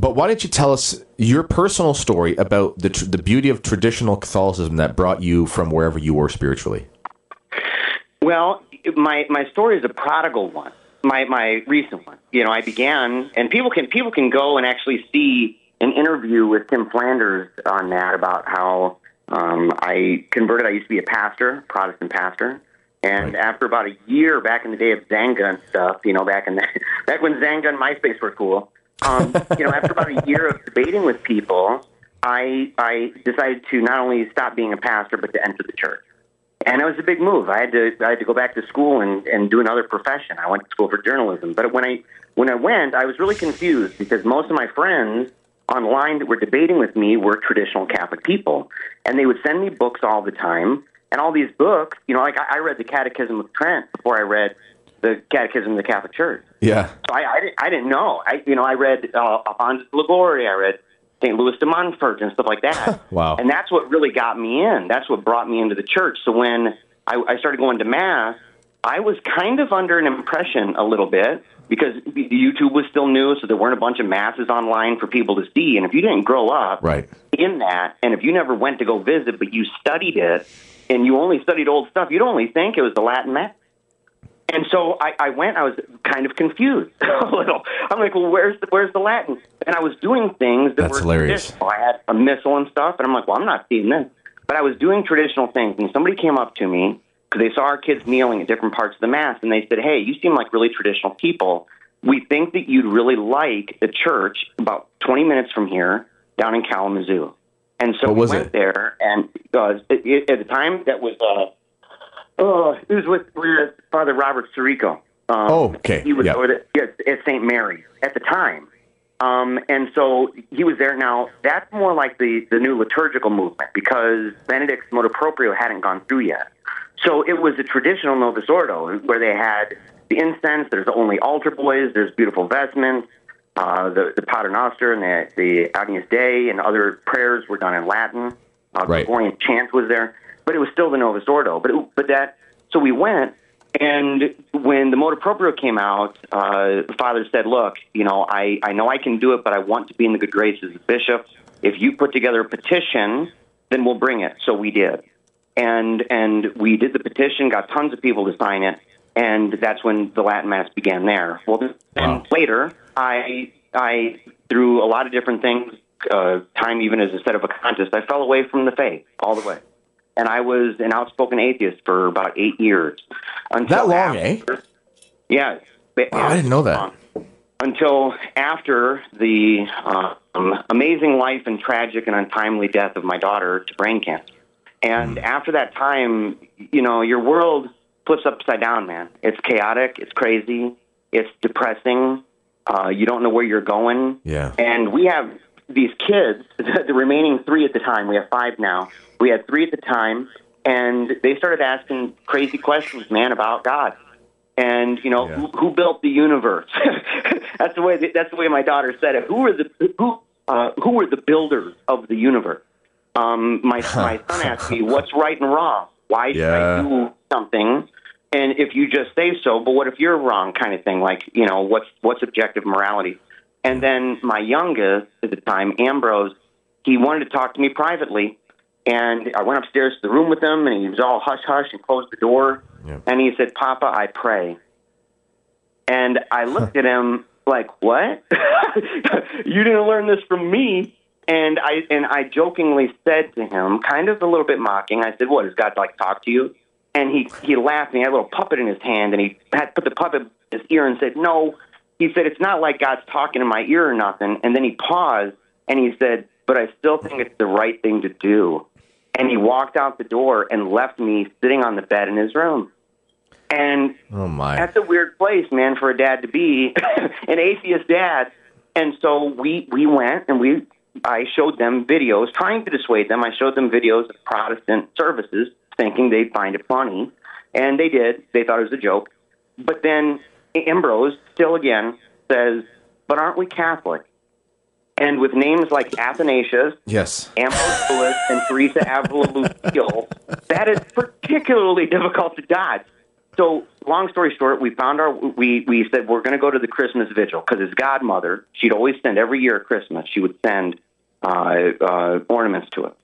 But why don't you tell us your personal story about the tr- the beauty of traditional Catholicism that brought you from wherever you were spiritually? Well, my my story is a prodigal one. My my recent one. You know, I began, and people can people can go and actually see an interview with Tim Flanders on that about how um, I converted. I used to be a pastor, Protestant pastor, and Right. after about a year back in the day of Xanga and stuff, you know, back in the, back when Xanga and MySpace were cool, um, you know, after about a year of debating with people, I I decided to not only stop being a pastor but to enter the church. And it was a big move. I had to I had to go back to school and, and do another profession. I went to school for journalism. But when I when I went, I was really confused because most of my friends online that were debating with me were traditional Catholic people, and they would send me books all the time. And all these books, you know, like I, I read the Catechism of Trent before I read the Catechism of the Catholic Church. Yeah. So I, I, didn't, I didn't know. I, you know, I read uh, Alphonsus Liguori, I read St. Louis de Montfort and stuff like that. Wow. And that's what really got me in. That's what brought me into the church. So when I, I started going to mass, I was kind of under an impression a little bit because YouTube was still new, so there weren't a bunch of masses online for people to see. And if you didn't grow up Right. in that, and if you never went to go visit, but you studied it, and you only studied old stuff, you'd only think it was the Latin Mass. And so I, I went. I was kind of confused a little. I'm like, well, where's the where's the Latin? And I was doing things that That's were hilarious. traditional. I had a missal and stuff, and I'm like, well, I'm not seeing this. But I was doing traditional things, and somebody came up to me because they saw our kids kneeling at different parts of the mass, and they said, hey, you seem like really traditional people. We think that you'd really like the church about 20 minutes from here down in Kalamazoo. And so we was went it? there, and uh, it, it, at the time that was uh, oh, it was with, with Father Robert Sirico. Um, Oh, okay. He was the, yeah, at St. Mary's at the time. Um, and so he was there. Now that's more like the the new liturgical movement because Benedict's motu proprio hadn't gone through yet. So it was a traditional Novus Ordo where they had the incense. There's only altar boys. There's beautiful vestments. Uh, the the Pater Noster and the the Agnus Dei and other prayers were done in Latin. Uh, Right. Gregorian chant was there, but it was still the Novus Ordo. But it, but that so we went, and when the motu proprio came out, uh, the father said, "Look, you know, I I know I can do it, but I want to be in the good graces of the bishop. If you put together a petition, then we'll bring it." So we did, and and we did the petition, got tons of people to sign it, and that's when the Latin Mass began there. Well, then Wow. later, I I through a lot of different things, uh, time even as a set of a contest, I fell away from the faith all the way, and I was an outspoken atheist for about eight years. Until That long, after, eh? Yeah. Wow, I didn't know that. Um, Until after the um, amazing life and tragic and untimely death of my daughter to brain cancer. And after that time, you know, your world flips upside down, man. It's chaotic, it's crazy, it's depressing. Uh, you don't know where you're going. Yeah. And we have these kids, the the remaining three at the time, we have five now. We had three at the time, and they started asking crazy questions, man, about God. And you know Yeah. who, who built the universe? that's the way. That's the way my daughter said it. Who were the who? Uh, who were the builders of the universe? Um, my my son asked me, "What's right and wrong? Why should Yeah. I do something?" And if you just say so, but what if you're wrong? Kind of thing. Like you know, what's what's objective morality? And then my youngest at the time, Ambrose, he wanted to talk to me privately. And I went upstairs to the room with him, and he was all hush hush and closed the door. Yeah. And he said, Papa, I pray. And I looked at him like, What? you didn't learn this from me. And I and I jokingly said to him, kind of a little bit mocking, I said, What, does God like talk to you? And he he laughed and he had a little puppet in his hand and he had put the puppet in his ear and said, No. He said, It's not like God's talking in my ear or nothing. And then he paused and he said, But I still think it's the right thing to do. And he walked out the door and left me sitting on the bed in his room. And Oh my. that's a weird place, man, for a dad to be, an atheist dad. And so we we went and we I showed them videos, trying to dissuade them. I showed them videos of Protestant services, thinking they'd find it funny, and they did. They thought it was a joke. But then Ambrose still again says, "But aren't we Catholic?" And with names like Athanasius, Yes. Ambrose Lewis, and Teresa Avila Lucille, that is particularly difficult to dodge. so long story short, we found our we we said we're going to go to the Christmas vigil because his godmother, she'd always send every year at Christmas, she would send uh, uh, ornaments to us.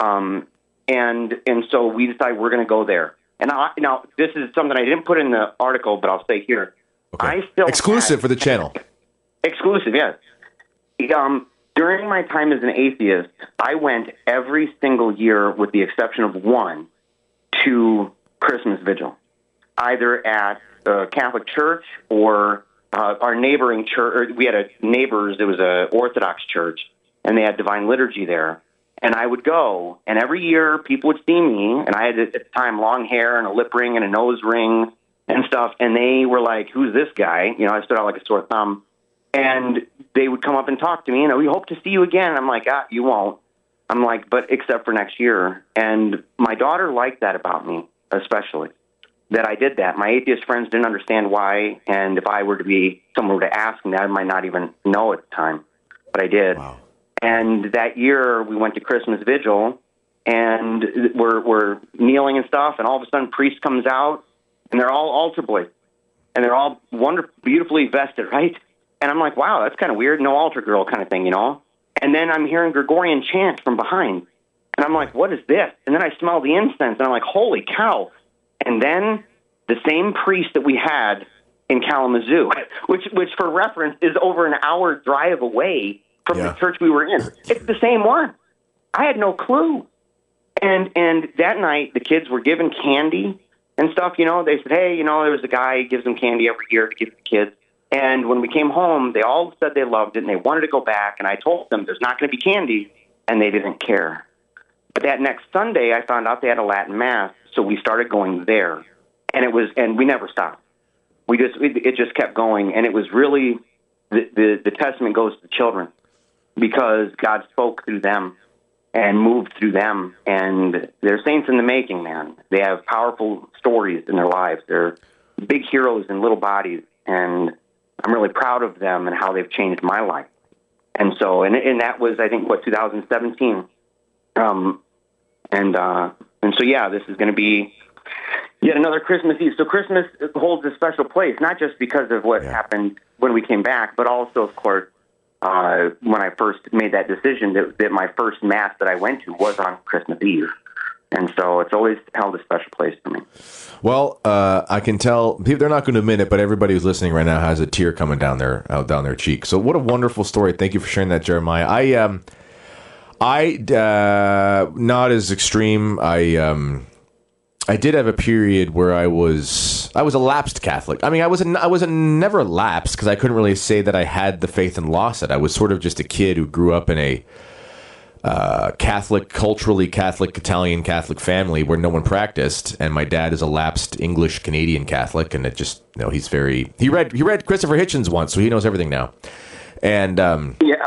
Um, and and so we decided we're going to go there. And I, now this is something I didn't put in the article, but I'll say here. I still Exclusive had- for the channel. Exclusive, yes. Um, during my time as an atheist, I went every single year, with the exception of one, to Christmas Vigil, either at a Catholic church or uh, our neighboring church. We had a neighbors. It was a Orthodox church, and they had Divine Liturgy there. And I would go, and every year people would see me, and I had at the time long hair and a lip ring and a nose ring and stuff, and they were like, "Who's this guy?" You know, I stood out like a sore thumb and they would come up and talk to me. and we hope to see you again. And I'm like, ah, you won't. I'm like, but except for next year. And my daughter liked that about me, especially that I did that. My atheist friends didn't understand why, and if I were to be someone were to ask me, I might not even know at the time, but I did. Wow. And that year, we went to Christmas Vigil, and we're we're kneeling and stuff, and all of a sudden, priest comes out, and they're all altar boys, and they're all wonderful, beautifully vested, right? And I'm like, wow, that's kind of weird, no altar girl kind of thing, you know? And then I'm hearing Gregorian chant from behind. And I'm like, what is this? And then I smell the incense, and I'm like, holy cow. And then the same priest that we had in Kalamazoo, which, which for reference is over an hour drive away from Yeah. the church we were in. It's the same one. I had no clue. And and that night the kids were given candy and stuff, you know. They said, Hey, you know, there was a guy who gives them candy every year to give the kids. And when we came home, they all said they loved it and they wanted to go back. And I told them there's not going to be candy, and they didn't care. But that next Sunday, I found out they had a Latin mass, so we started going there, and it was, and we never stopped. We just, it, it just kept going, and it was really the, the the testament goes to the children because God spoke through them and moved through them, and they're saints in the making, man. They have powerful stories in their lives. They're big heroes in little bodies, and I'm really proud of them and how they've changed my life. And so, and and that was, I think, what 2017. Um, and uh, and so, yeah, this is going to be yet another Christmas Eve. So Christmas holds a special place, not just because of what Yeah. happened when we came back, but also, of course, uh, when I first made that decision that, that my first mass that I went to was on Christmas Eve. And so it's always held a special place for me. Well, uh, I can tell they're not going to admit it, but everybody who's listening right now has a tear coming down their out down their cheek. So what a wonderful story! Thank you for sharing that, Jeremiah. I um, I uh, not as extreme. I um, I did have a period where I was I was a lapsed Catholic. I mean, I was a, I was a never lapsed because I couldn't really say that I had the faith and lost it. I was sort of just a kid who grew up in a uh, Catholic, culturally Catholic, Italian Catholic family where no one practiced, and my dad is a lapsed English Canadian Catholic, and it just you know he's very he read he read Christopher Hitchens once, so he knows everything now, and um, Yeah.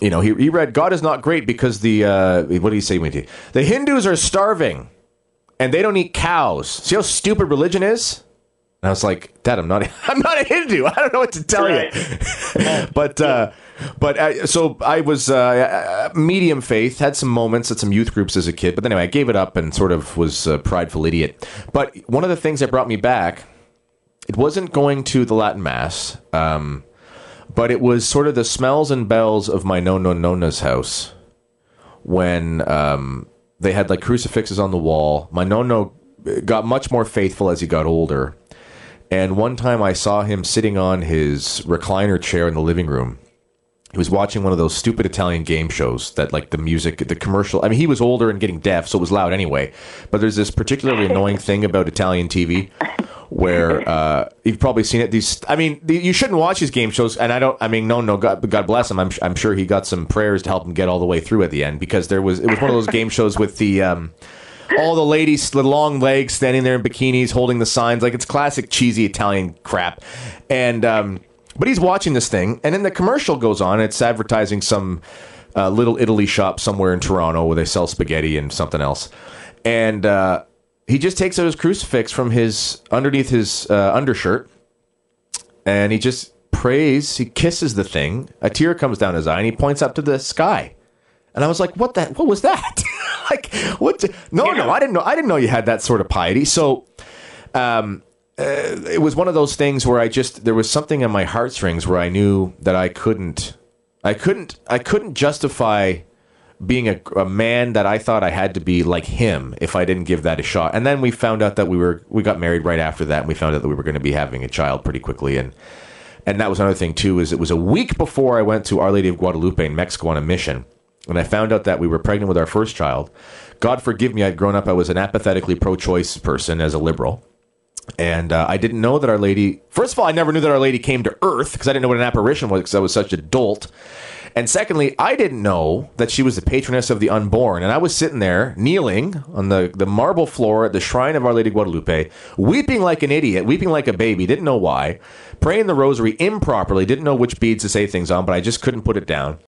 you know he he read God is not great because the uh, what do you say you the Hindus are starving, and they don't eat cows. See how stupid religion is. And I was like, Dad, I'm not, I'm not a Hindu. I don't know what to tell you. but, uh, but uh, so I was uh, uh, medium faith. Had some moments at some youth groups as a kid, but anyway, I gave it up and sort of was a prideful idiot. But one of the things that brought me back, it wasn't going to the Latin mass, um, but it was sort of the smells and bells of my no no nona's house when um, they had like crucifixes on the wall. My no no got much more faithful as he got older. And one time I saw him sitting on his recliner chair in the living room. He was watching one of those stupid Italian game shows that, like, the music, the commercial. I mean, he was older and getting deaf, so it was loud anyway. But there's this particularly annoying thing about Italian TV where uh, you've probably seen it. These, I mean, the, you shouldn't watch these game shows. And I don't, I mean, no, no, God, God bless him. I'm, I'm sure he got some prayers to help him get all the way through at the end because there was, it was one of those game shows with the, um, all the ladies, the long legs, standing there in bikinis, holding the signs, like it's classic cheesy Italian crap. And um, but he's watching this thing, and then the commercial goes on. It's advertising some uh, little Italy shop somewhere in Toronto where they sell spaghetti and something else. And uh, he just takes out his crucifix from his underneath his uh, undershirt, and he just prays. He kisses the thing. A tear comes down his eye, and he points up to the sky. And I was like, "What that? What was that? like, what? the- no, no, I didn't know. I didn't know you had that sort of piety." So, um, it was one of those things where I just there was something in my heartstrings where I knew that I couldn't, I couldn't, I couldn't justify being a, a man that I thought I had to be like him if I didn't give that a shot. And then we found out that we were we got married right after that, and we found out that we were going to be having a child pretty quickly. And and that was another thing too is it was a week before I went to Our Lady of Guadalupe in Mexico on a mission, and I found out that we were pregnant with our first child. God forgive me, I'd grown up. I was an apathetically pro-choice person as a liberal. And uh, I didn't know that Our Lady. First of all, I never knew that Our Lady came to Earth because I didn't know what an apparition was because I was such a dolt. And secondly, I didn't know that she was the patroness of the unborn. And I was sitting there, kneeling on the, the marble floor at the shrine of Our Lady Guadalupe, weeping like an idiot, weeping like a baby, didn't know why, praying the rosary improperly, didn't know which beads to say things on, but I just couldn't put it down.